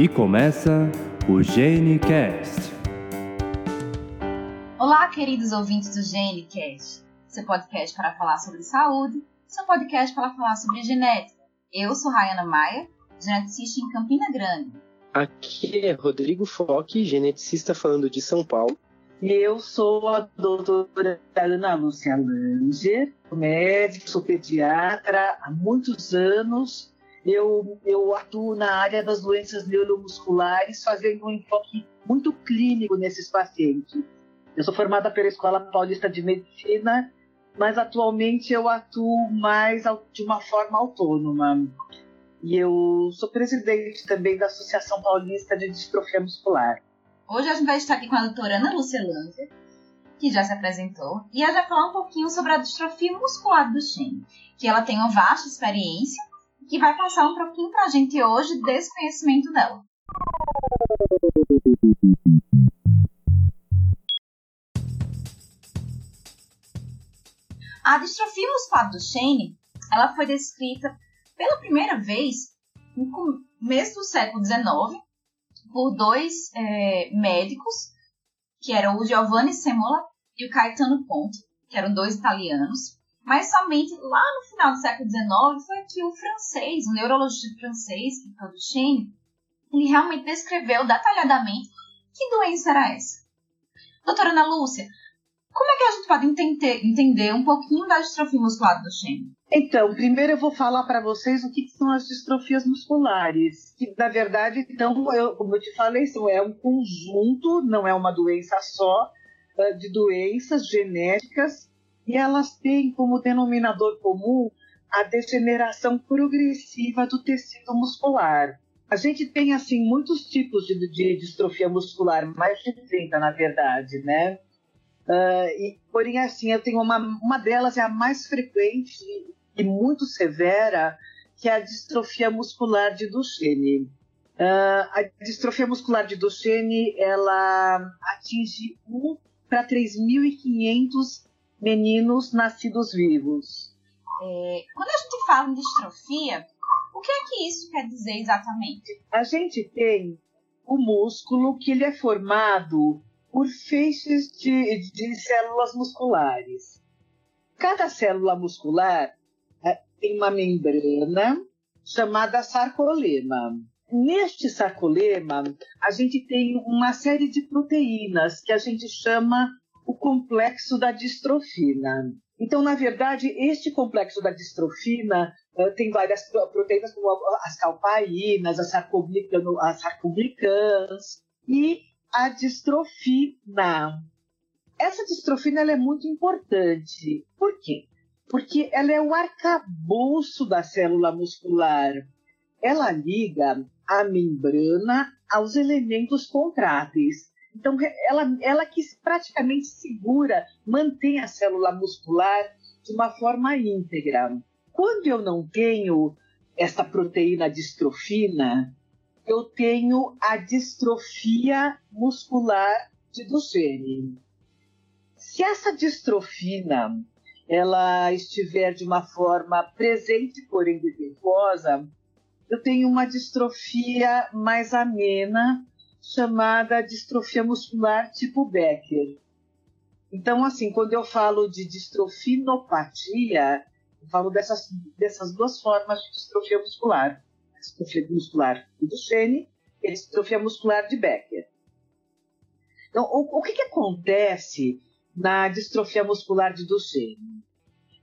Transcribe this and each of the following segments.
E começa o GeneCast. Olá, queridos ouvintes do GeneCast, seu podcast para falar sobre saúde, seu podcast para falar sobre genética. Eu sou Rayana Maia, geneticista em Campina Grande. Aqui é Rodrigo Foque, geneticista falando de São Paulo. E eu sou a doutora Ana Lúcia Langer, médica, sou pediatra há muitos anos. Eu, eu atuo na área das doenças neuromusculares, fazendo um enfoque muito clínico nesses pacientes. Eu sou formada pela Escola Paulista de Medicina, mas atualmente eu atuo mais de uma forma autônoma. E eu sou presidente também da Associação Paulista de Distrofia Muscular. Hoje a gente vai estar aqui com a doutora Ana Lúcia que já se apresentou, e ela vai falar um pouquinho sobre a distrofia muscular do Duchenne, que ela tem uma vasta experiência que vai passar um pouquinho para a gente hoje desse conhecimento dela. A distrofia muscular do Duchenne, ela foi descrita pela primeira vez no começo do século XIX por dois é, médicos, que eram o Giovanni Semola e o Caetano Ponti, que eram dois italianos. Mas somente lá no final do século XIX foi que o francês, o neurologista francês, que o Duchenne, ele realmente descreveu detalhadamente que doença era essa. Doutora Ana Lúcia, como é que a gente pode entender, entender um pouquinho da distrofia muscular do Duchenne? Então, primeiro eu vou falar para vocês o que, são as distrofias musculares. Que, na verdade, então, eu, como eu te falei, são, é um conjunto, não é uma doença só, eh, de doenças genéticas, e elas têm como denominador comum a degeneração progressiva do tecido muscular. A gente tem, assim, muitos tipos de, de distrofia muscular, mais de 30, na verdade, né? Uh, e, porém, assim, eu tenho uma, uma delas é a mais frequente e muito severa, que é a distrofia muscular de Duchenne. Uh, a distrofia muscular de Duchenne, ela atinge 1 para 3.500 meninos nascidos vivos. É, quando a gente fala em distrofia, o que é que isso quer dizer exatamente? A gente tem o músculo que ele é formado por feixes de, de células musculares. Cada célula muscular é, tem uma membrana chamada sarcolema. Neste sarcolema, a gente tem uma série de proteínas que a gente chama o complexo da distrofina. Então, na verdade, este complexo da distrofina uh, tem várias proteínas, como as calpaínas, as, as sarcoglicans, e a distrofina. Essa distrofina é muito importante. Por quê? Porque ela é o arcabouço da célula muscular. Ela liga a membrana aos elementos contráteis. Então, ela, ela que praticamente segura, mantém a célula muscular de uma forma íntegra. Quando eu não tenho essa proteína distrofina, eu tenho a distrofia muscular de Duchenne. Se essa distrofina ela estiver de uma forma presente, porém defeituosa, eu tenho uma distrofia mais amena, chamada distrofia muscular tipo Becker. Então, assim, quando eu falo de distrofinopatia, eu falo dessas, dessas duas formas de distrofia muscular distrofia muscular do Duchenne e a distrofia muscular de Becker. Então, o, o que, que acontece na distrofia muscular de Duchenne?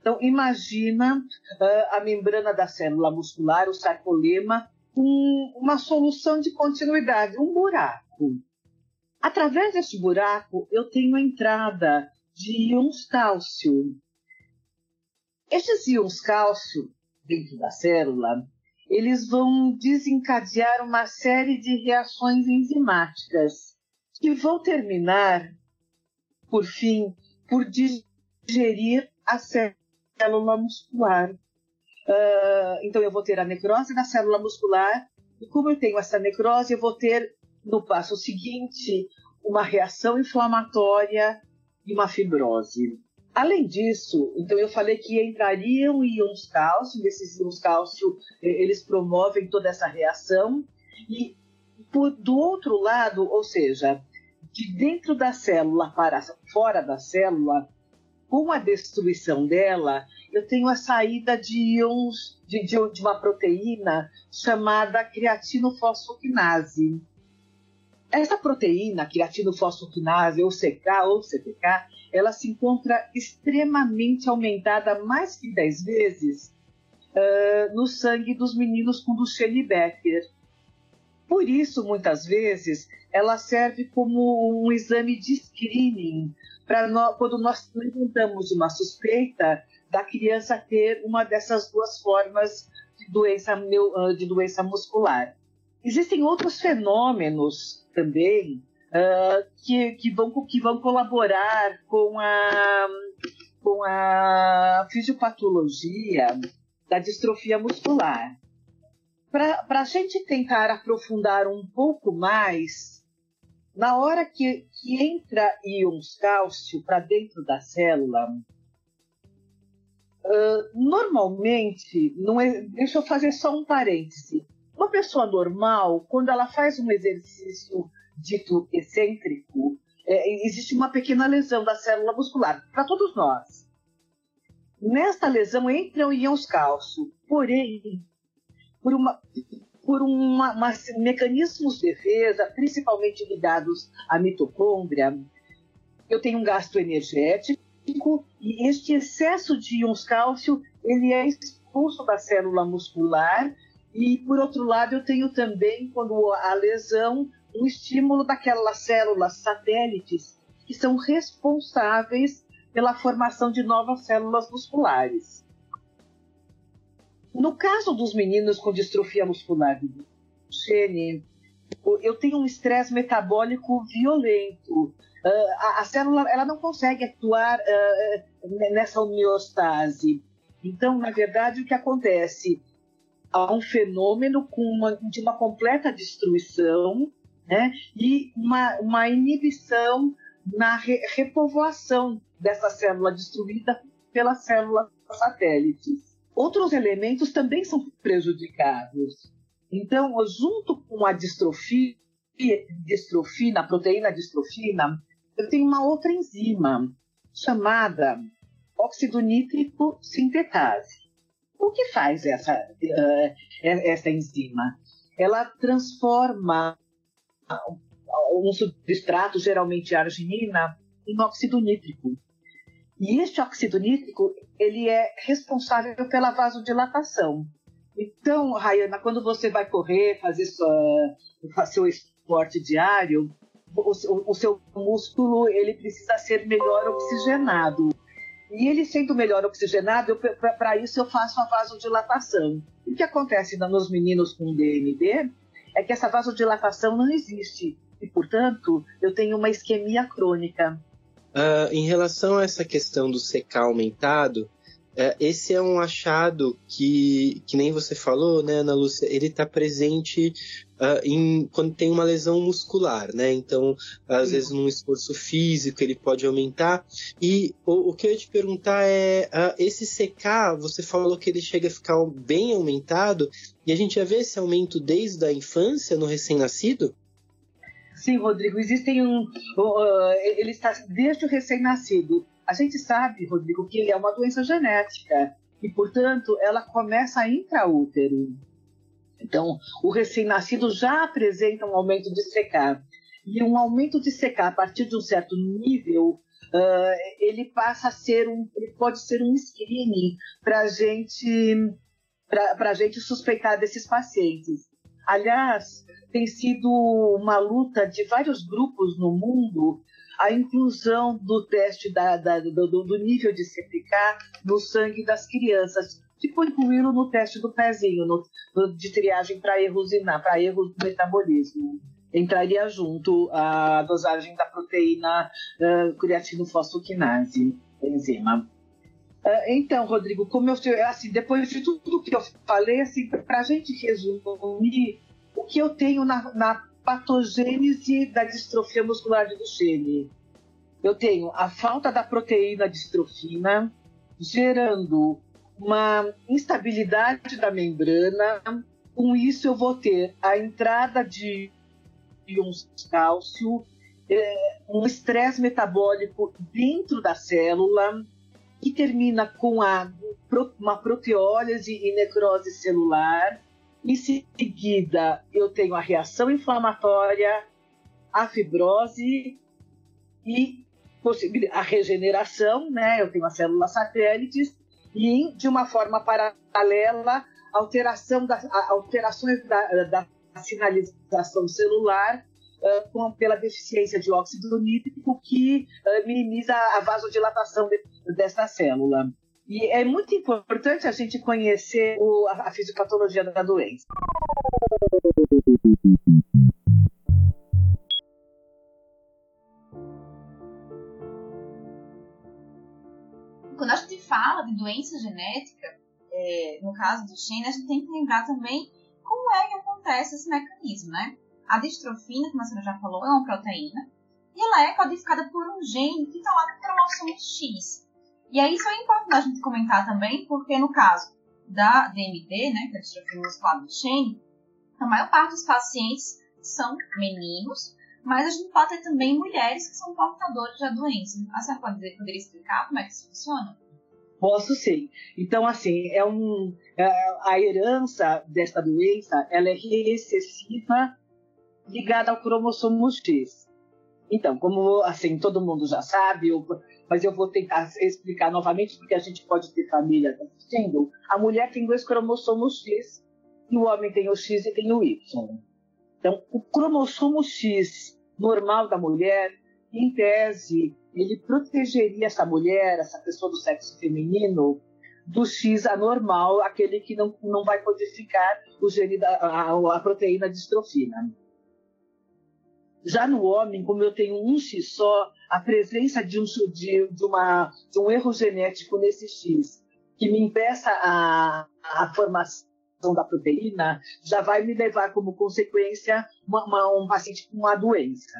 Então, imagina uh, a membrana da célula muscular, o sarcolema, com uma solução de continuidade, um buraco. Através desse buraco, eu tenho a entrada de íons cálcio. Estes íons cálcio, dentro da célula, eles vão desencadear uma série de reações enzimáticas que vão terminar, por fim, por digerir a célula muscular. Uh, então, eu vou ter a necrose da célula muscular, e como eu tenho essa necrose, eu vou ter, no passo seguinte, uma reação inflamatória e uma fibrose. Além disso, então eu falei que entrariam íons cálcio, esses íons cálcio eles promovem toda essa reação e por, do outro lado, ou seja, de dentro da célula para fora da célula, com a destruição dela, eu tenho a saída de íons de, de, de uma proteína chamada creatinofosfoquinase. Essa proteína, creatinofosfoquinase, ou CK ou CPK, ela se encontra extremamente aumentada mais que 10 vezes uh, no sangue dos meninos com Duchenne Becker. Por isso, muitas vezes, ela serve como um exame de screening para quando nós levantamos uma suspeita da criança ter uma dessas duas formas de doença, de doença muscular. Existem outros fenômenos também uh, que, que, vão, que vão colaborar com a, com a fisiopatologia da distrofia muscular. Para a gente tentar aprofundar um pouco mais, na hora que, que entra íons cálcio para dentro da célula, uh, normalmente, não é, deixa eu fazer só um parêntese. Uma pessoa normal, quando ela faz um exercício dito excêntrico, é, existe uma pequena lesão da célula muscular, para todos nós. Nesta lesão entram íons cálcio, porém, por, uma, por uma, uma, mecanismos de defesa, principalmente ligados à mitocôndria. Eu tenho um gasto energético e este excesso de íons cálcio ele é expulso da célula muscular e por outro lado eu tenho também quando a lesão um estímulo daquelas células satélites que são responsáveis pela formação de novas células musculares. No caso dos meninos com distrofia muscular Duchenne, eu tenho um estresse metabólico violento. Uh, a, célula ela não consegue atuar uh, nessa homeostase. Então, na verdade, o que acontece? Há um fenômeno uma, de uma completa destruição né, e uma, uma inibição na re, repovoação dessa célula destruída pela célula satélites outros elementos também são prejudicados. Então, junto com a distrofia, distrofina, proteína distrofina, eu tenho uma outra enzima chamada óxido nítrico sintetase. O que faz essa, uh, essa enzima? Ela transforma um substrato, geralmente arginina, em óxido nítrico. E este óxido nítrico, ele é responsável pela vasodilatação. Então, Rayana, quando você vai correr, fazer sua, seu esporte diário, o, o, seu músculo ele precisa ser melhor oxigenado. E ele sendo melhor oxigenado, para isso eu faço a vasodilatação. O que acontece nos meninos com DMD é que essa vasodilatação não existe. E, portanto, eu tenho uma isquemia crônica. Uh, em relação a essa questão do secar aumentado, uh, esse é um achado que, que nem você falou, né, Ana Lúcia, ele está presente uh, em, quando tem uma lesão muscular, né? Então, às vezes, num esforço físico, ele pode aumentar. E o, o que eu ia te perguntar é: esse secar, você falou que ele chega a ficar bem aumentado, e a gente já vê esse aumento desde a infância no recém-nascido? Sim, Rodrigo, existem um. Uh, ele está desde o recém-nascido. A gente sabe, Rodrigo, que ele é uma doença genética e, portanto, ela começa intraútero. Então, o recém-nascido já apresenta um aumento de secar. E um aumento de secar a partir de um certo nível, uh, ele passa a ser um. Ele pode ser um screening para gente, a gente suspeitar desses pacientes. Aliás, tem sido uma luta de vários grupos no mundo a inclusão do teste da, da, do, do, nível de CPK no sangue das crianças, tipo incluí-lo no teste do pezinho, no, no de triagem para erros, para erros do metabolismo. Entraria junto a dosagem da proteína uh, creatinofosfoquinase, enzima. Uh, então, Rodrigo, como eu assim, depois de tudo que eu falei, assim, para a gente resumir, o que eu tenho na, na patogênese da distrofia muscular de Duchenne. Eu tenho a falta da proteína distrofina, gerando uma instabilidade da membrana. Com isso, eu vou ter a entrada de íons de cálcio, é, um estresse metabólico dentro da célula, que termina com a, uma proteólise e necrose celular. Em seguida, eu tenho a reação inflamatória, a fibrose e a regeneração, né? Eu tenho as células satélites e, de uma forma paralela, alteração da, alterações da, da sinalização celular uh, com, pela deficiência de óxido nítrico que uh, minimiza a vasodilatação de, dessa célula. E é muito importante a gente conhecer o, a, a fisiopatologia da doença. Quando a gente fala de doença genética, é, no caso do Shane, a gente tem que lembrar também como é que acontece esse mecanismo, né? A distrofina, como a senhora já falou, é uma proteína e ela é codificada por um gene que está lá no cromossomo X. E aí isso é importante a gente comentar também, porque no caso da DMD, né, que é a distrofia muscular do Shane, a maior parte dos pacientes são meninos, mas a gente pode ter também mulheres que são portadoras da doença. A senhora pode poderia explicar como é que isso funciona? Posso sim. Então, assim, é um, é, a herança desta doença ela é recessiva ligada ao cromossomo X. Então, como assim todo mundo já sabe, eu, mas eu vou tentar explicar novamente porque a gente pode ter família assistindo. A mulher tem dois cromossomos X e o homem tem o X e tem o Y. Então, o cromossomo X normal da mulher, em tese, ele protegeria essa mulher, essa pessoa do sexo feminino, do X anormal, aquele que não, não vai codificar o gene da, a, a proteína distrofina. Já no homem, como eu tenho um X só, a presença de um, de, de uma, de um erro genético nesse X, que me impeça a, a formação da proteína, já vai me levar como consequência uma, uma, um paciente com uma doença.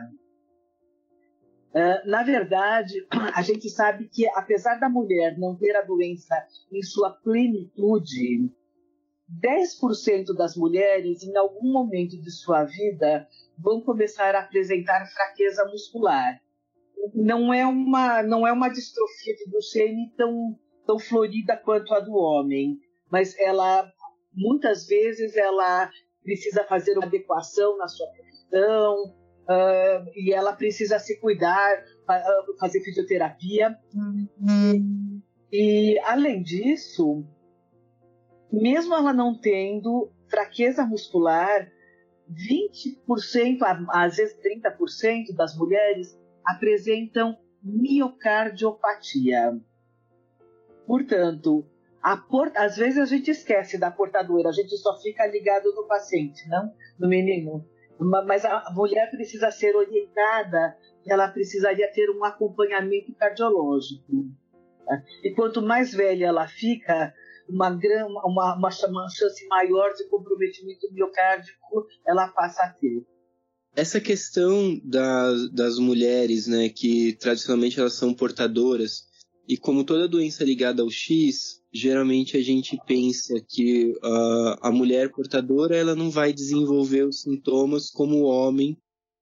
Uh, na verdade, a gente sabe que, apesar da mulher não ter a doença em sua plenitude, 10% das mulheres, em algum momento de sua vida, vão começar a apresentar fraqueza muscular. Não é uma, não é uma distrofia de Duchenne tão, tão florida quanto a do homem, mas ela, muitas vezes, ela precisa fazer uma adequação na sua profissão, uh, e ela precisa se cuidar, uh, fazer fisioterapia. Uhum. E, além disso, mesmo ela não tendo fraqueza muscular, 20%, às vezes 30% das mulheres apresentam miocardiopatia. Portanto, por... às vezes a gente esquece da portadora, a gente só fica ligado no paciente, não no menino mas a mulher precisa ser orientada, ela precisaria ter um acompanhamento cardiológico. Tá? E quanto mais velha ela fica, uma, uma, uma, chance maior de comprometimento miocárdico ela passa a ter. Essa questão das, das mulheres, né, que tradicionalmente elas são portadoras, e como toda doença ligada ao X, geralmente a gente pensa que uh, a mulher portadora ela não vai desenvolver os sintomas como o homem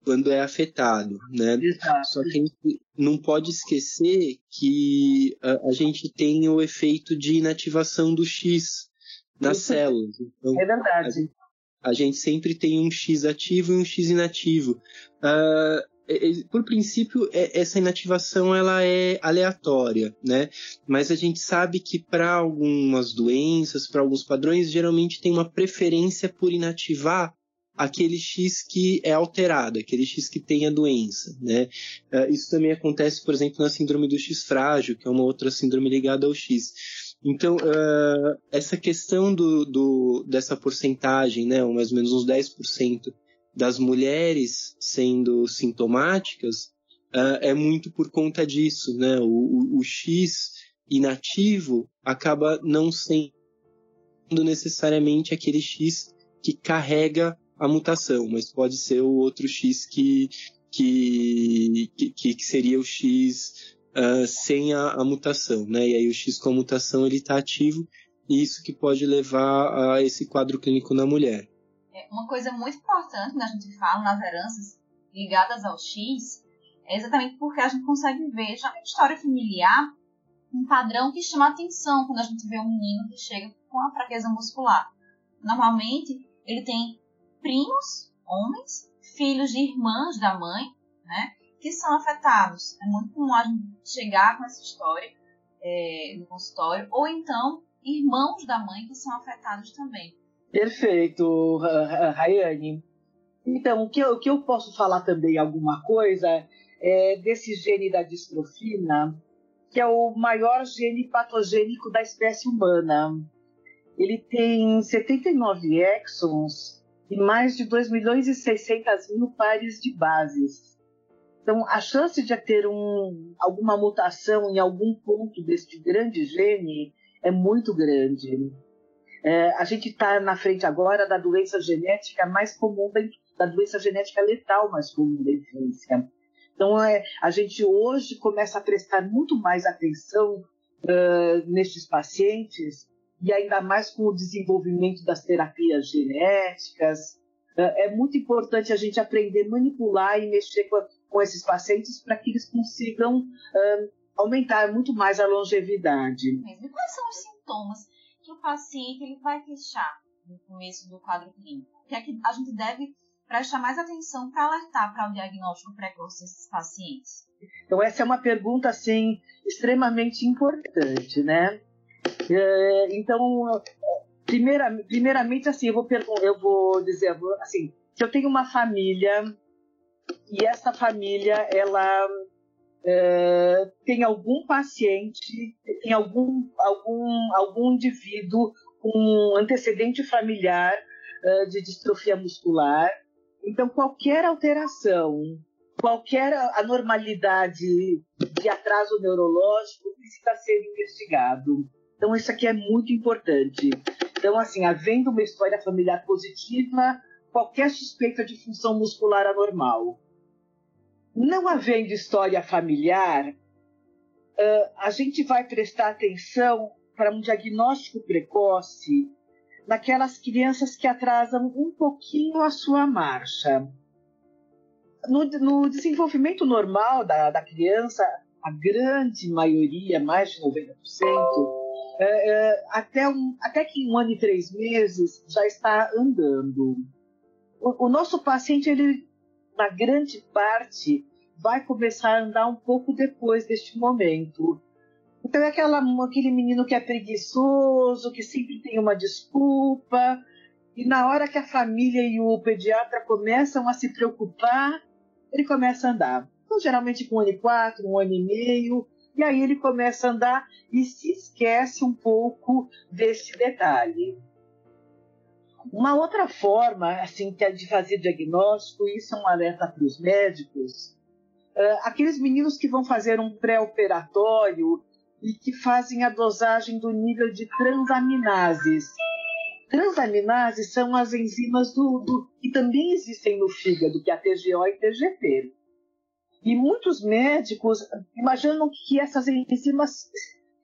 quando é afetado, né? Exato. Só que a gente não pode esquecer que a, a gente tem o efeito de inativação do X nas Isso. células. Então, é verdade. A, a, gente sempre tem um X ativo e um X inativo. Uh, por princípio, é, essa inativação ela é aleatória, né? Mas a gente sabe que para algumas doenças, para alguns padrões, geralmente tem uma preferência por inativar aquele X que é alterado, aquele X que tem a doença, né? Isso também acontece, por exemplo, na síndrome do X frágil, que é uma outra síndrome ligada ao X. Então, uh, essa questão do, do, dessa porcentagem, né, mais ou menos uns 10%, das mulheres sendo sintomáticas uh, é muito por conta disso, né? O, o, o, X inativo acaba não sendo necessariamente aquele X que carrega a mutação, mas pode ser o outro X que, que, que, que seria o X uh, sem a, a, mutação, né? E aí o X com a mutação ele está ativo e isso que pode levar a esse quadro clínico na mulher. É, uma coisa muito importante quando a gente fala nas heranças ligadas ao X é exatamente porque a gente consegue ver, já na história familiar, um padrão que chama atenção quando a gente vê um menino que chega com a fraqueza muscular. Normalmente, ele tem primos, homens, filhos de irmãs da mãe, né, que são afetados. É muito comum a gente chegar com essa história é, no consultório, ou então irmãos da mãe que são afetados também. Perfeito, Rayane. Então, o que, eu, o que eu posso falar também alguma coisa é desse gene da distrofina, que é o maior gene patogênico da espécie humana. Ele tem 79 exons e mais de 2 milhões e 600 mil pares de bases. Então, a chance de ter um, alguma mutação em algum ponto deste grande gene é muito grande. É, a gente está na frente agora da doença genética mais comum, da, da doença genética letal mais comum da infância. Então, é, a gente hoje começa a prestar muito mais atenção uh, nestes pacientes e ainda mais com o desenvolvimento das terapias genéticas. É muito importante a gente aprender a manipular e mexer com, com esses pacientes para que eles consigam uh, aumentar muito mais a longevidade. Mesmo. E quais são os sintomas que o paciente ele vai queixar no começo do quadro clínico? O que é que a gente deve prestar mais atenção para alertar para o diagnóstico precoce desses pacientes? Então essa é uma pergunta assim extremamente importante, né? É, então, primeira, primeiramente, assim, eu vou, eu vou dizer, assim, que eu tenho uma família e essa família, ela é, tem algum paciente, tem algum, algum, algum indivíduo com antecedente familiar é, de distrofia muscular. Então, qualquer alteração, qualquer anormalidade de atraso neurológico precisa ser investigado. Então, isso aqui é muito importante. Então, assim, havendo uma história familiar positiva, qualquer suspeita de função muscular anormal. Não havendo história familiar, a gente vai prestar atenção para um diagnóstico precoce naquelas crianças que atrasam um pouquinho a sua marcha. No, no desenvolvimento normal da, da criança, a grande maioria, mais de 90%, é, é, até, um, até que um ano e três meses já está andando. O, o, nosso paciente, ele, na grande parte, vai começar a andar um pouco depois deste momento. Então é aquela, aquele menino que é preguiçoso, que sempre tem uma desculpa, e na hora que a família e o pediatra começam a se preocupar, ele começa a andar. Então, geralmente com um ano e quatro, um ano e meio, e aí ele começa a andar e se esquece um pouco desse detalhe. Uma outra forma assim, é de fazer diagnóstico, isso é um alerta para os médicos, uh, aqueles meninos que vão fazer um pré-operatório e que fazem a dosagem do nível de transaminases. Transaminases são as enzimas do, do, que também existem no fígado, que é a TGO e TGP. E muitos médicos imaginam que essas enzimas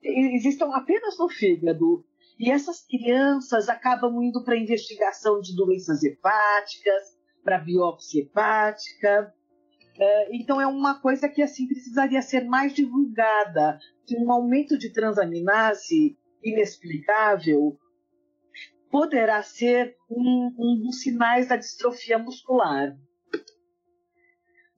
existam apenas no fígado. E essas crianças acabam indo para investigação de doenças hepáticas, para biópsia hepática. É, então é uma coisa que assim precisaria ser mais divulgada. Um aumento de transaminase inexplicável poderá ser um, um dos sinais da distrofia muscular.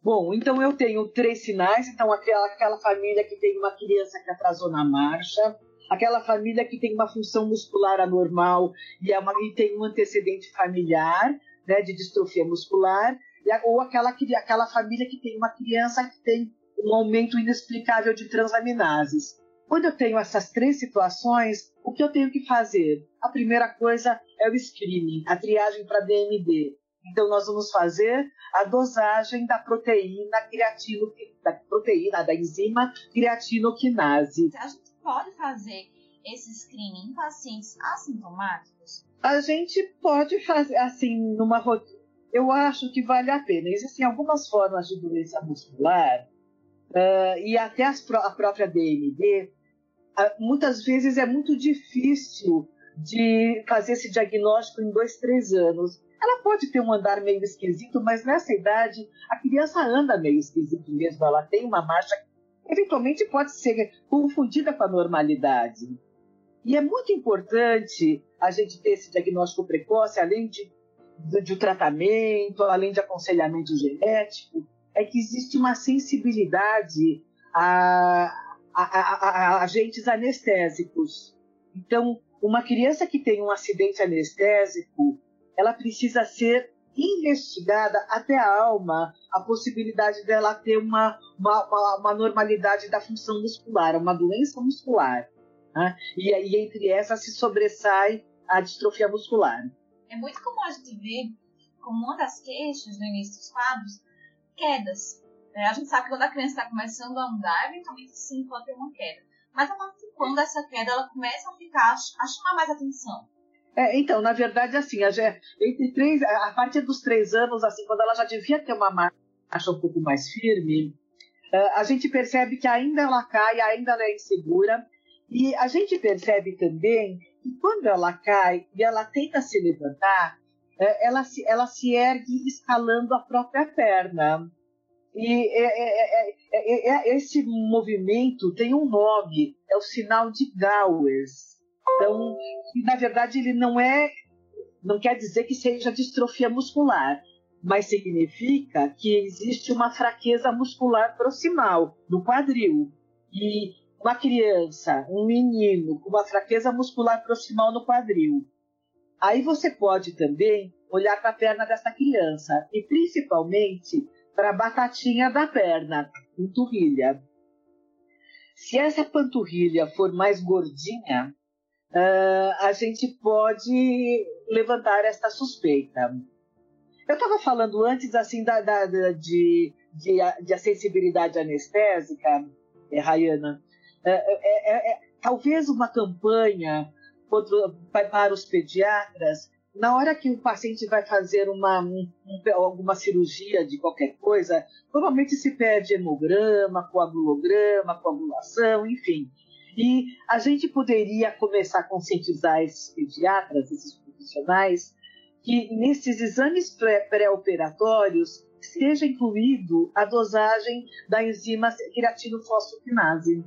Bom, então eu tenho três sinais. Então, aquela, aquela família que tem uma criança que atrasou na marcha, aquela família que tem uma função muscular anormal e, é uma, e tem um antecedente familiar né, de distrofia muscular, ou aquela, aquela família que tem uma criança que tem um aumento inexplicável de transaminases. Quando eu tenho essas três situações, o que eu tenho que fazer? A primeira coisa é o screening, a triagem para DMD. Então, nós vamos fazer a dosagem da proteína creatino, da proteína, da enzima creatinoquinase. A gente pode fazer esse screening em pacientes assintomáticos? A gente pode fazer, assim, numa rotina. Eu acho que vale a pena. Existem algumas formas de doença muscular uh, e até as, a própria DMD. Uh, muitas vezes é muito difícil de fazer esse diagnóstico em dois, três anos. Ela pode ter um andar meio esquisito, mas nessa idade a criança anda meio esquisito mesmo. Ela tem uma marcha que eventualmente pode ser confundida com a normalidade. E é muito importante a gente ter esse diagnóstico precoce, além de, de, de tratamento, além de aconselhamento genético, é que existe uma sensibilidade a, a, a, a agentes anestésicos. Então, uma criança que tem um acidente anestésico, ela precisa ser investigada até a alma a possibilidade dela ter uma, uma, uma, uma normalidade da função muscular, uma doença muscular. Né? E aí, entre essas, se sobressai a distrofia muscular. É muito comum a gente ver como uma das queixas no início dos quadros quedas. É, a gente sabe que quando a criança está começando a andar, eventualmente sim pode ter uma queda. Mas a partir de quando essa queda ela começa a ficar a chamar mais atenção? É, então, na verdade, assim, a, entre três, a partir dos três anos, assim, quando ela já devia ter uma marcha um pouco mais firme, é, a gente percebe que ainda ela cai, ainda ela é insegura, e a gente percebe também que quando ela cai e ela tenta se levantar, é, ela se, ela se ergue escalando a própria perna. E é é, é, é, é, esse movimento tem um nome, é o sinal de Gowers. Então, na verdade, ele não é, não quer dizer que seja distrofia muscular, mas significa que existe uma fraqueza muscular proximal no quadril. E uma criança, um menino com uma fraqueza muscular proximal no quadril, aí você pode também olhar para a perna dessa criança e principalmente para a batatinha da perna, panturrilha. Se essa panturrilha for mais gordinha, uh, a gente pode levantar essa suspeita. Eu estava falando antes assim da, da, da de, de, de acessibilidade anestésica, é, Rayana. É, é, é, talvez uma campanha para os pediatras na hora que o paciente vai fazer uma, um, alguma cirurgia de qualquer coisa, normalmente se pede hemograma, coagulograma, coagulação, enfim. E a gente poderia começar a conscientizar esses pediatras, esses profissionais, que nesses exames pré-operatórios seja incluído a dosagem da enzima queratinofosfoquinase.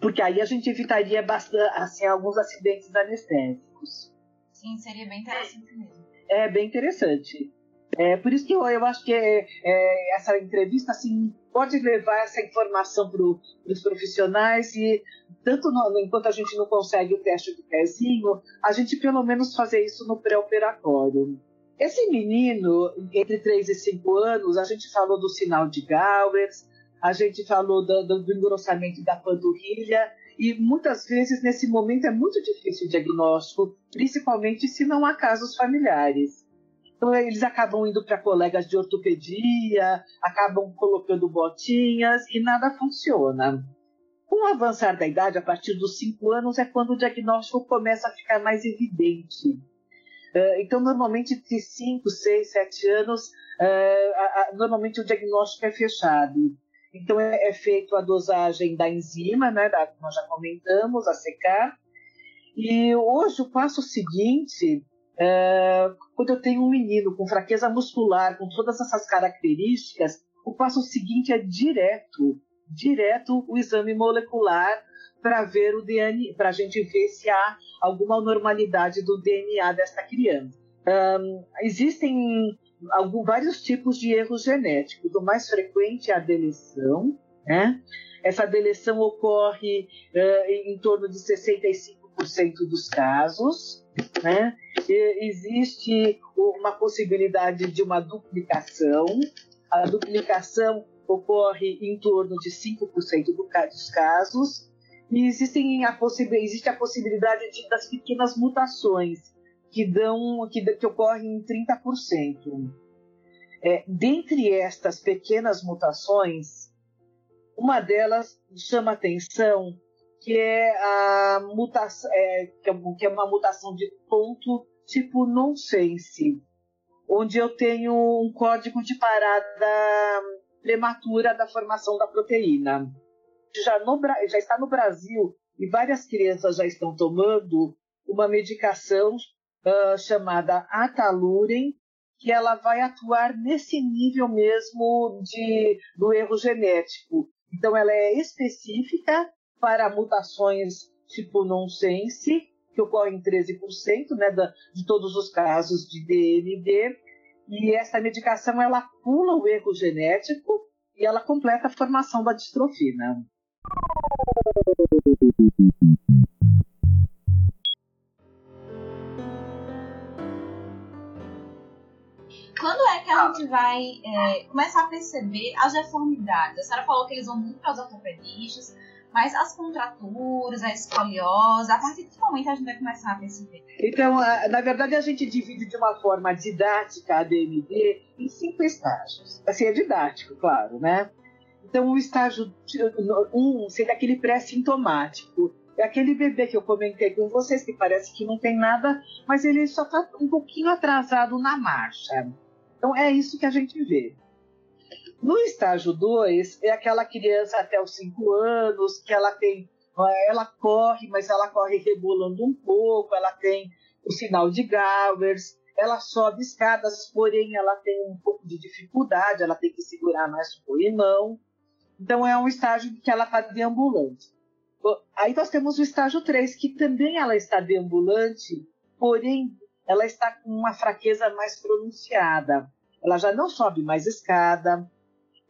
Porque aí a gente evitaria bastante, assim, alguns acidentes anestésicos. Sim, seria bem interessante mesmo. É bem interessante. É, por isso que eu, eu acho que é, é, essa entrevista assim, pode levar essa informação para os profissionais e tanto no, enquanto a gente não consegue o teste do pezinho, a gente pelo menos fazer isso no pré-operatório. Esse menino, entre 3 e 5 anos, a gente falou do sinal de Gowers, a gente falou do, do, do engrossamento da panturrilha e muitas vezes, nesse momento, é muito difícil o diagnóstico, principalmente se não há casos familiares. Então, eles acabam indo para colegas de ortopedia, acabam colocando botinhas e nada funciona. Com o avançar da idade, a partir dos 5 anos, é quando o diagnóstico começa a ficar mais evidente. Eh, então, normalmente, entre 5, 6, 7 anos, eh, normalmente o diagnóstico é fechado. Então é, é feito a dosagem da enzima, né, da, nós já comentamos, a secar. E hoje o passo seguinte, é, quando eu tenho um menino com fraqueza muscular, com todas essas características, o passo seguinte é direto, direto o exame molecular para ver o DNA, para a gente ver se há alguma normalidade do DNA desta criança. Um, existem alguns, vários tipos de erros genéticos. O mais frequente é a deleção, né? Essa deleção ocorre uh, em torno de 65% dos casos, né? E existe uma possibilidade de uma duplicação. A duplicação ocorre em torno de 5% dos casos. E existem a existe a possibilidade de, das pequenas mutações, que dão que, que ocorrem em 30%. É, dentre estas pequenas mutações, uma delas chama atenção, que é a mutação, é, que, é, é uma mutação de ponto tipo nonsense, onde eu tenho um código de parada prematura da formação da proteína. Já, no, já está no Brasil e várias crianças já estão tomando uma medicação uh, chamada Ataluren, que ela vai atuar nesse nível mesmo de, do erro genético. Então, ela é específica para mutações tipo nonsense, que ocorrem em 13% né, da, de todos os casos de DMD. E essa medicação ela pula o erro genético e ela completa a formação da distrofina. Quando é que a gente vai é, começar a perceber as deformidades? A senhora falou que eles vão muito para os ortopedistas, mas as contraturas, a escoliose, a partir de que momento a gente vai começar a perceber? Então, na verdade, a gente divide de uma forma didática a DMD em cinco estágios. Assim, é didático, claro, né? Então, o estágio 1 um seria aquele pré-sintomático. É aquele bebê que eu comentei com vocês, que parece que não tem nada, mas ele só está um pouquinho atrasado na marcha. Então, é isso que a gente vê. No estágio 2, é aquela criança até os 5 anos, que ela tem. Ela corre, mas ela corre rebolando um pouco, ela tem o sinal de Gowers, ela sobe escadas, porém ela tem um pouco de dificuldade, ela tem que segurar mais o corrimão. Então é um estágio que ela está deambulante. Aí nós temos o estágio 3, que também ela está deambulante, porém ela está com uma fraqueza mais pronunciada. Ela já não sobe mais escada,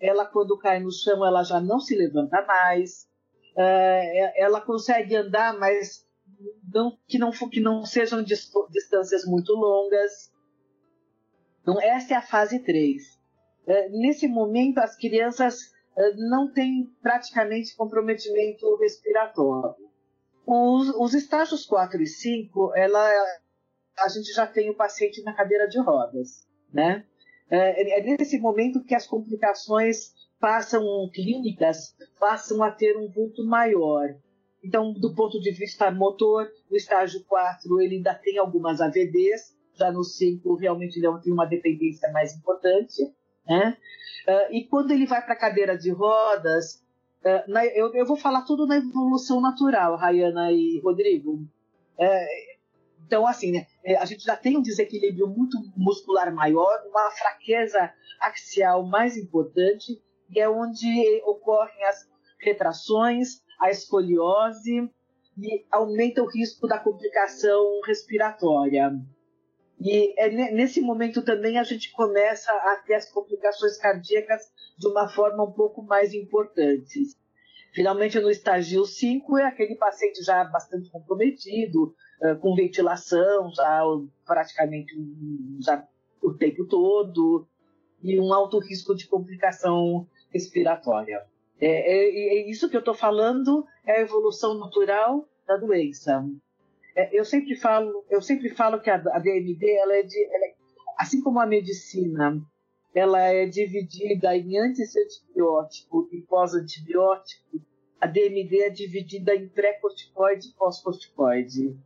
ela quando cai no chão ela já não se levanta mais, é, ela consegue andar, mas não, que, não, que não sejam distâncias muito longas. Então, essa é a fase 3. É, nesse momento, as crianças é, não têm praticamente comprometimento respiratório. Os, os estágios 4 e 5, ela, a gente já tem o paciente na cadeira de rodas, né? É, é nesse momento que as complicações passam clínicas passam a ter um vulto maior. Então, do ponto de vista motor, no estágio 4 ele ainda tem algumas AVDs, já no 5 realmente ele tem uma dependência mais importante. Né? Uh, e quando ele vai para a cadeira de rodas, uh, na, eu, eu, vou falar tudo na evolução natural, Rayana e Rodrigo. Uh, então, assim, né, é, a gente já tem um desequilíbrio muito muscular maior, uma fraqueza axial mais importante, e é onde ocorrem as retrações, a escoliose e aumenta o risco da complicação respiratória. E é nesse momento também a gente começa a ter as complicações cardíacas de uma forma um pouco mais importante. Finalmente, no estágio 5, é aquele paciente já bastante comprometido, com ventilação já praticamente o tempo todo e um alto risco de complicação respiratória. É, é, é isso que eu estou falando é a evolução natural da doença. É, eu sempre falo, eu sempre falo que a, a DMD ela é, de, ela é, assim como a medicina, ela é dividida em anti-antibiótico e pós-antibiótico. A DMD é dividida em pré-corticoide e pós-corticoide.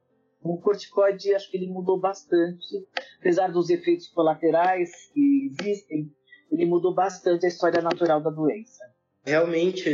O corticoide, acho que ele mudou bastante, apesar dos efeitos colaterais que existem, ele mudou bastante a história natural da doença. Realmente,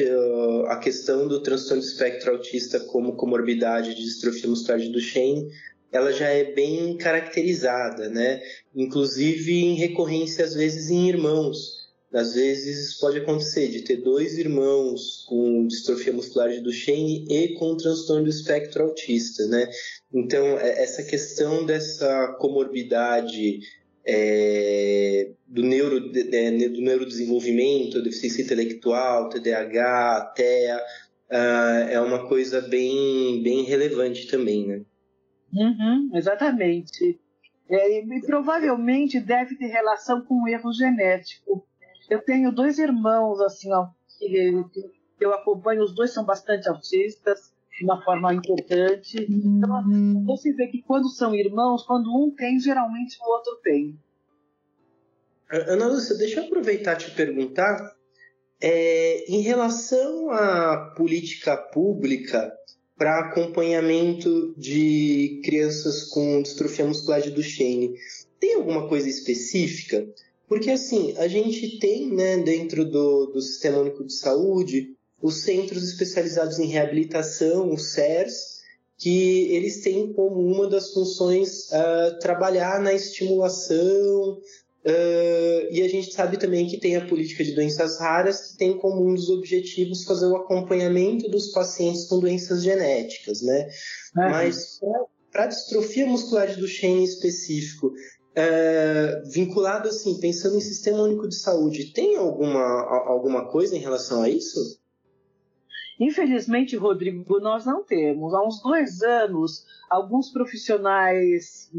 a questão do transtorno espectro autista como comorbidade de distrofia muscular de Duchenne, ela já é bem caracterizada, né? Inclusive em recorrência, às vezes, em irmãos. Às vezes pode acontecer de ter dois irmãos com distrofia muscular de Duchenne e com transtorno do espectro autista, né? Então, é, essa questão dessa comorbidade é, do, neuro, do neurodesenvolvimento, deficiência intelectual, TDAH, TEA, uh, é uma coisa bem, bem relevante também, né? Uhum, exatamente. É, e provavelmente deve ter relação com o erro genético. Eu tenho dois irmãos, assim, ó, que eu acompanho, os dois são bastante autistas, de uma forma importante. Então, uhum. você vê que quando são irmãos, quando um tem, geralmente o outro tem. Ana Lúcia, deixa eu aproveitar e te perguntar. É, em relação à política pública para acompanhamento de crianças com distrofia muscular de Duchenne, tem alguma coisa específica? Porque assim, a gente tem né, dentro do, do Sistema Único de Saúde os centros especializados em reabilitação, os CERS, que eles têm como uma das funções uh, trabalhar na estimulação, uh, e a gente sabe também que tem a política de doenças raras, que tem como um dos objetivos fazer o acompanhamento dos pacientes com doenças genéticas, né? Uhum. Mas para distrofia muscular de Duchenne em específico, é, vinculado assim, pensando em sistema único de saúde, tem alguma, alguma coisa em relação a isso? Infelizmente, Rodrigo, nós não temos. Há uns dois anos, alguns profissionais,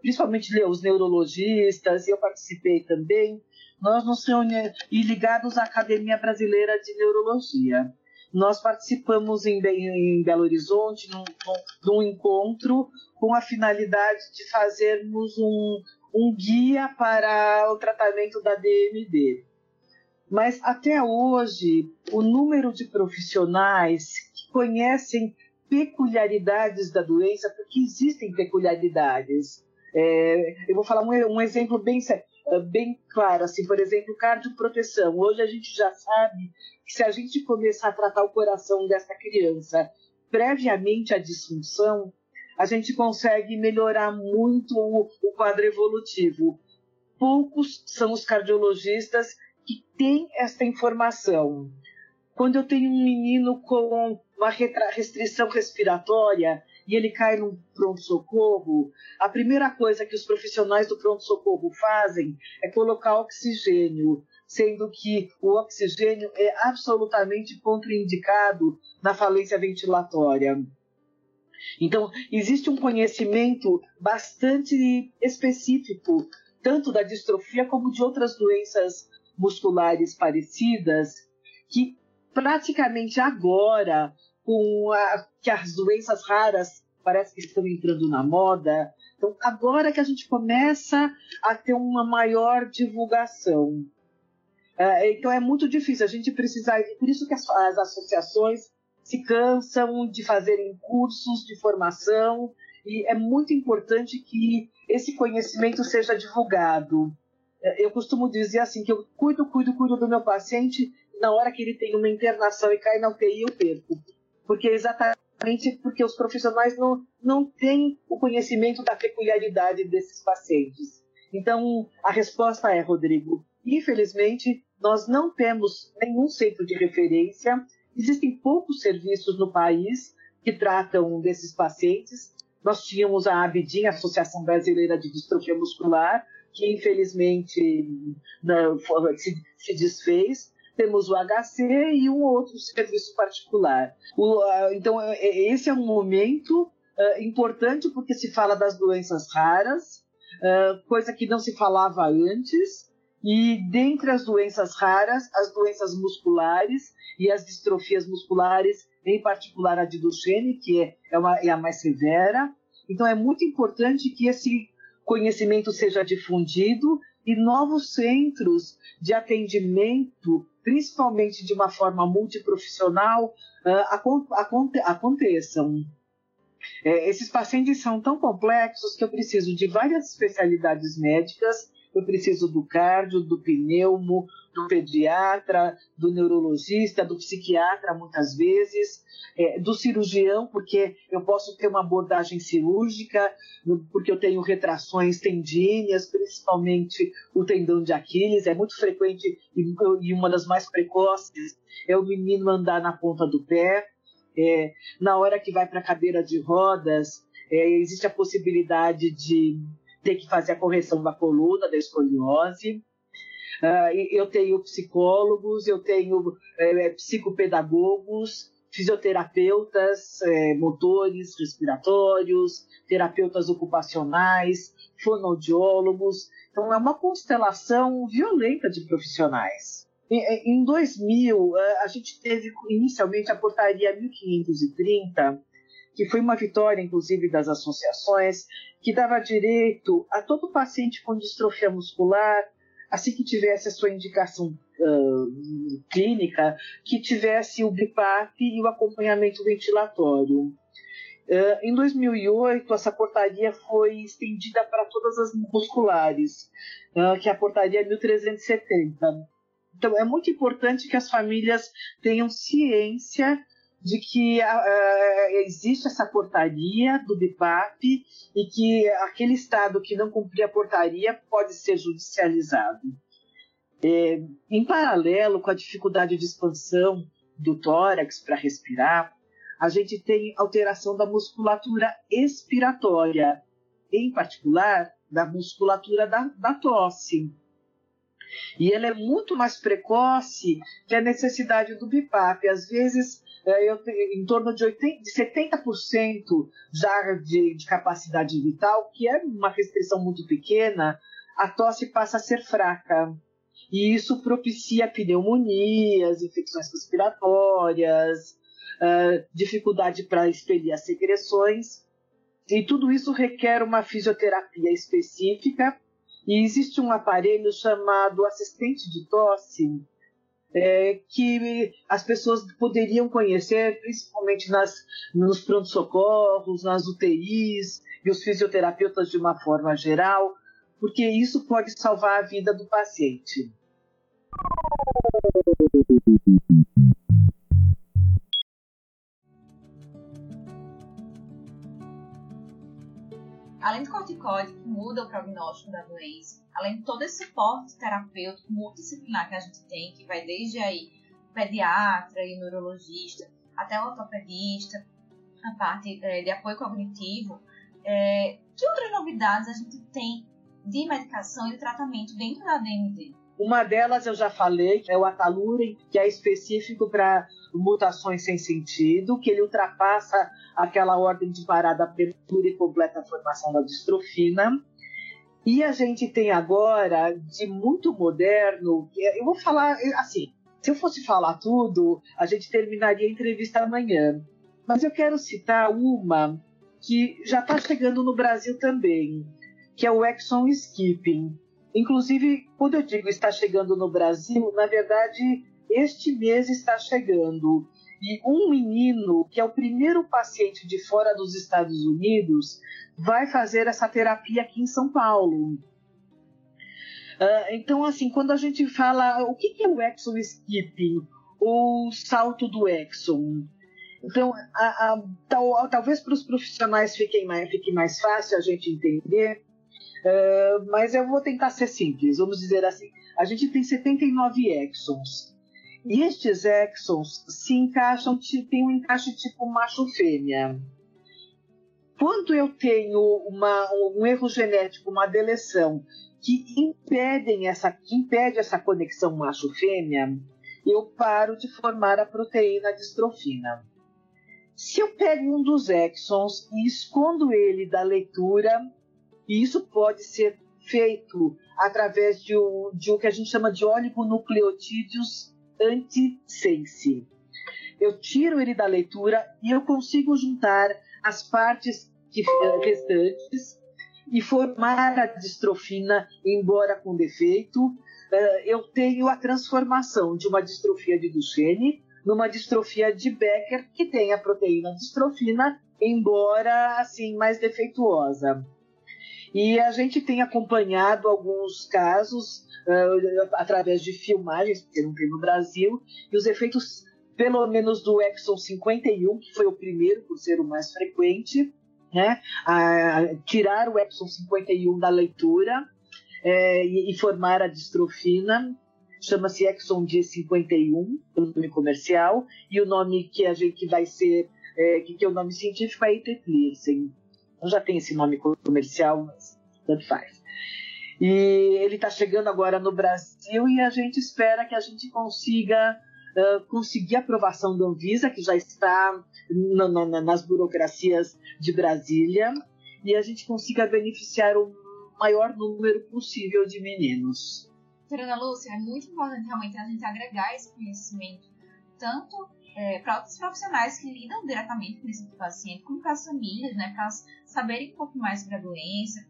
principalmente os neurologistas, e eu participei também, nós nos reunimos, e ligados à Academia Brasileira de Neurologia. Nós participamos em, em Belo Horizonte num, num encontro com a finalidade de fazermos um, um guia para o tratamento da DMD. Mas até hoje, o número de profissionais que conhecem peculiaridades da doença, porque existem peculiaridades. É, eu vou falar um, um exemplo bem, bem claro, assim, por exemplo, cardioproteção. Hoje a gente já sabe que se a gente começar a tratar o coração dessa criança previamente à disfunção, a gente consegue melhorar muito o, o quadro evolutivo. Poucos são os cardiologistas que têm esta informação. Quando eu tenho um menino com uma restrição respiratória e ele cai no pronto-socorro, a primeira coisa que os profissionais do pronto-socorro fazem é colocar oxigênio, sendo que o oxigênio é absolutamente contraindicado na falência ventilatória. Então, existe um conhecimento bastante específico, tanto da distrofia como de outras doenças musculares parecidas, que praticamente agora, com a, que as doenças raras parece que estão entrando na moda, então agora que a gente começa a ter uma maior divulgação. É, então é muito difícil, a gente precisa, por isso que as, as associações se cansam de fazerem cursos de formação e é muito importante que esse conhecimento seja divulgado. É, eu costumo dizer assim que eu cuido, cuido, cuido do meu paciente na hora que ele tem uma internação e cai na UTI eu perco, porque exatamente porque os profissionais não não têm o conhecimento da peculiaridade desses pacientes. Então a resposta é, Rodrigo, infelizmente nós não temos nenhum centro de referência Existem poucos serviços no país que tratam desses pacientes. Nós tínhamos a ABDIM, Associação Brasileira de Distrofia Muscular, que infelizmente não, se, se desfez. Temos o HC e um outro serviço particular. O, então, é, é, esse é um momento uh, importante porque se fala das doenças raras, uh, coisa que não se falava antes. E dentre as doenças raras, as doenças musculares e as distrofias musculares, em particular a de Duchenne, que é, é, uma, é a mais severa. Então é muito importante que esse conhecimento seja difundido e novos centros de atendimento, principalmente de uma forma multiprofissional, aconte aconteçam. É, esses pacientes são tão complexos que eu preciso de várias especialidades médicas eu preciso do cardio, do pneumo, do pediatra, do neurologista, do psiquiatra, muitas vezes, é, do cirurgião, porque eu posso ter uma abordagem cirúrgica, porque eu tenho retrações tendíneas, principalmente o tendão de Aquiles, é muito frequente e uma das mais precoces é o menino andar na ponta do pé. É, na hora que vai para a cadeira de rodas, é, existe a possibilidade de ter que fazer a correção da coluna, da escoliose. Uh, eu tenho psicólogos, eu tenho é, psicopedagogos, fisioterapeutas, é, motores respiratórios, terapeutas ocupacionais, fonoaudiólogos. Então, é uma constelação violenta de profissionais. Em 2000, a gente teve inicialmente a portaria 1530, que foi uma vitória, inclusive, das associações, que dava direito a todo paciente com distrofia muscular, assim que tivesse a sua indicação uh, clínica, que tivesse o BIPAP e o acompanhamento ventilatório. Uh, em 2008, essa portaria foi estendida para todas as musculares, uh, que é a portaria 1370. Então, é muito importante que as famílias tenham ciência de que uh, existe essa portaria do BIPAP e que aquele estado que não cumprir a portaria pode ser judicializado. É, em paralelo com a dificuldade de expansão do tórax para respirar, a gente tem alteração da musculatura expiratória, em particular da musculatura da, da tosse. E ela é muito mais precoce que a necessidade do BIPAP. Às vezes, é, eu em torno de, 80, de 70% já de, de capacidade vital, que é uma restrição muito pequena, a tosse passa a ser fraca. E isso propicia pneumonias, infecções respiratórias, uh, dificuldade para expelir as secreções. E tudo isso requer uma fisioterapia específica. E existe um aparelho chamado assistente de tosse, é, que as pessoas poderiam conhecer, principalmente nas, nos pronto-socorros, nas UTIs e os fisioterapeutas de uma forma geral, porque isso pode salvar a vida do paciente. Além do corticóide, que muda o prognóstico da doença, além de todo esse suporte terapêutico multidisciplinar que a gente tem, que vai desde aí pediatra e neurologista, até o ortopedista, a parte é, de apoio cognitivo, é, que outras novidades a gente tem de medicação e de tratamento dentro da DMD? Uma delas eu já falei, é o Ataluren, que é específico para mutações sem sentido, que ele ultrapassa aquela ordem de parada prematura e completa formação da distrofina. E a gente tem agora, de muito moderno, eu vou falar assim, se eu fosse falar tudo, a gente terminaria a entrevista amanhã. Mas eu quero citar uma que já está chegando no Brasil também, que é o exon skipping. Inclusive, quando eu digo está chegando no Brasil, na verdade, este mês está chegando. E um menino, que é o primeiro paciente de fora dos Estados Unidos, vai fazer essa terapia aqui em São Paulo. Uh, então, assim, quando a gente fala o que é o exon skipping, ou salto do exon, então, a, a, tal, talvez para os profissionais fique mais, fique mais fácil a gente entender, Uh, mas eu vou tentar ser simples. Vamos dizer assim: a gente tem 79 exons. E estes exons se encaixam, tem um encaixe tipo macho-fêmea. Quando eu tenho uma, um erro genético, uma deleção, que impedem essa, que impede essa conexão macho-fêmea, eu paro de formar a proteína distrofina. Se eu pego um dos exons e escondo ele da leitura, e isso pode ser feito através de o, de o que a gente chama de oligonucleotídeos anti-sense. Eu tiro ele da leitura e eu consigo juntar as partes que, eh, restantes e formar a distrofina, embora com defeito. Eh, eu tenho a transformação de uma distrofia de Duchenne numa distrofia de Becker, que tem a proteína distrofina, embora assim mais defeituosa. E a gente tem acompanhado alguns casos uh, através de filmagens, porque não tem no Brasil, e os efeitos, pelo menos do Exxon 51, que foi o primeiro por ser o mais frequente, né, a, tirar o Exxon 51 da leitura é, e, e, formar a distrofina, chama-se Exxon D51, o nome comercial, e o nome que a gente vai ser, é, que, que é o nome científico é Iteplirsen. Então já tem esse nome comercial, mas tanto faz. E ele está chegando agora no Brasil e a gente espera que a gente consiga uh, conseguir a aprovação da Anvisa, que já está na, na, nas burocracias de Brasília, e a gente consiga beneficiar o maior número possível de meninos. Doutora Lúcia, é muito importante realmente a gente agregar esse conhecimento, tanto é, para outros profissionais que lidam diretamente com esse tipo paciente, como para as famílias, né, para saberem um pouco mais sobre a doença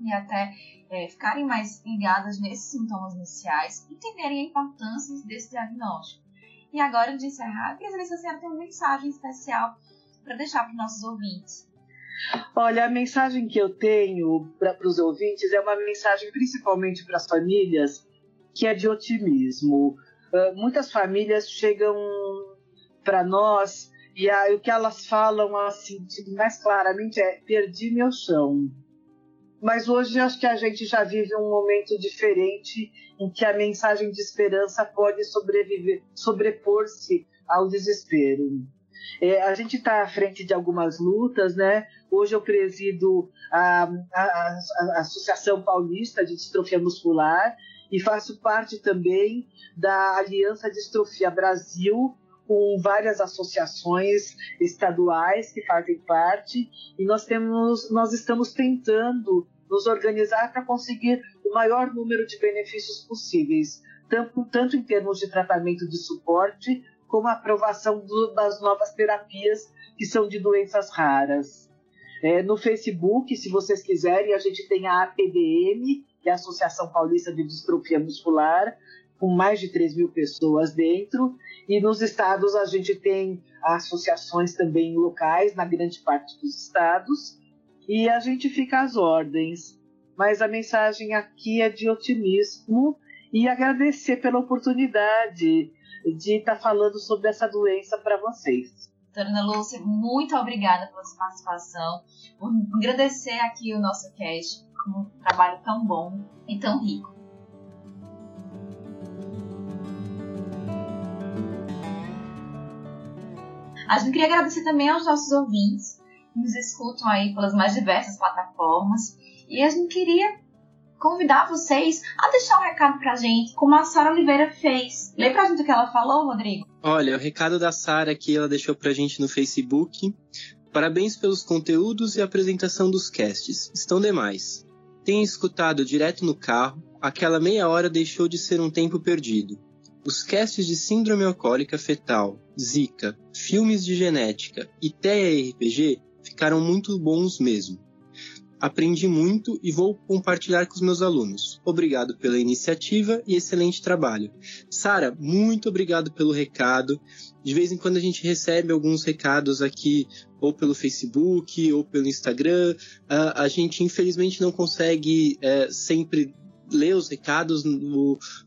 e até é, ficarem mais ligadas nesses sintomas iniciais, entenderem a importância desse diagnóstico. E agora, de encerrar, eu queria saber se a senhora tem uma mensagem especial para deixar para os nossos ouvintes. Olha, a mensagem que eu tenho para os ouvintes é uma mensagem principalmente para as famílias, que é de otimismo. Uh, muitas famílias chegam para nós E aí, o que elas falam assim, mais claramente é: perdi meu chão. Mas hoje acho que a gente já vive um momento diferente em que a mensagem de esperança pode sobreviver, sobrepor-se ao desespero. É, a gente está à frente de algumas lutas, né? Hoje eu presido a, a, a, Associação Paulista de Distrofia Muscular e faço parte também da Aliança Distrofia Brasil, com várias associações estaduais que fazem parte e nós temos nós estamos tentando nos organizar para conseguir o maior número de benefícios possíveis tanto, tanto em termos de tratamento de suporte como a aprovação do, das novas terapias que são de doenças raras. É, no Facebook se vocês quiserem a gente tem a APDM que é a Associação Paulista de Distrofia Muscular com mais de 3 mil pessoas dentro e nos estados a gente tem associações também locais, na grande parte dos estados, e a gente fica às ordens. Mas a mensagem aqui é de otimismo e agradecer pela oportunidade de estar falando sobre essa doença para vocês. Ana Lúcia, muito obrigada pela sua participação, por agradecer aqui o nosso cast, um trabalho tão bom e tão rico. A gente queria agradecer também aos nossos ouvintes que nos escutam aí pelas mais diversas plataformas. E a gente queria convidar vocês a deixar um recado pra gente, como a Sara Oliveira fez. Lê pra gente o que ela falou, Rodrigo. Olha, o recado da Sara aqui ela deixou pra gente no Facebook. Parabéns pelos conteúdos e apresentação dos casts. Estão demais. Tenho escutado direto no carro. Aquela meia hora deixou de ser um tempo perdido. Os casts de síndrome alcoólica fetal, Zika, filmes de genética e TEA RPG ficaram muito bons mesmo. Aprendi muito e vou compartilhar com os meus alunos. Obrigado pela iniciativa e excelente trabalho. Sara, muito obrigado pelo recado. De vez em quando a gente recebe alguns recados aqui, ou pelo Facebook, ou pelo Instagram. Uh, a gente infelizmente não consegue uh, sempre ler os recados,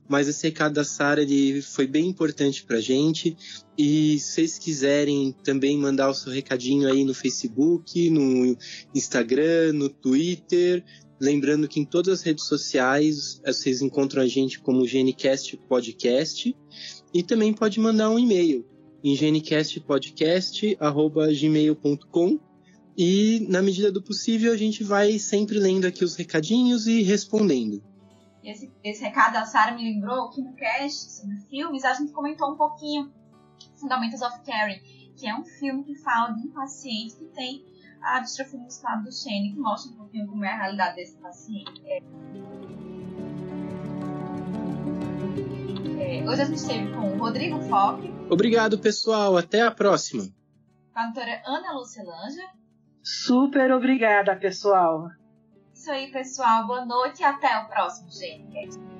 mas esse recado da Sara foi bem importante pra gente. E se vocês quiserem também mandar o seu recadinho aí no Facebook, no Instagram, no Twitter, lembrando que em todas as redes sociais eh, vocês encontram a gente como GNCast Podcast. E também pode mandar um e-mail em gncastpodcast@gmail.com e na medida do possível a gente vai sempre lendo aqui os recadinhos e respondendo esse, esse recado da Sarah me lembrou que no cast sobre filmes a gente comentou um pouquinho Fundamentals of Caring, que é um filme que fala de um paciente que tem a distrofia muscular do Shane, que mostra um pouquinho como é a realidade desse paciente. É. É, hoje a gente esteve com o Rodrigo Fock. Obrigado, pessoal. Até a próxima. Com a doutora Ana Lucelanja. Super obrigada, pessoal isso aí, pessoal. Boa noite e até o próximo, gente.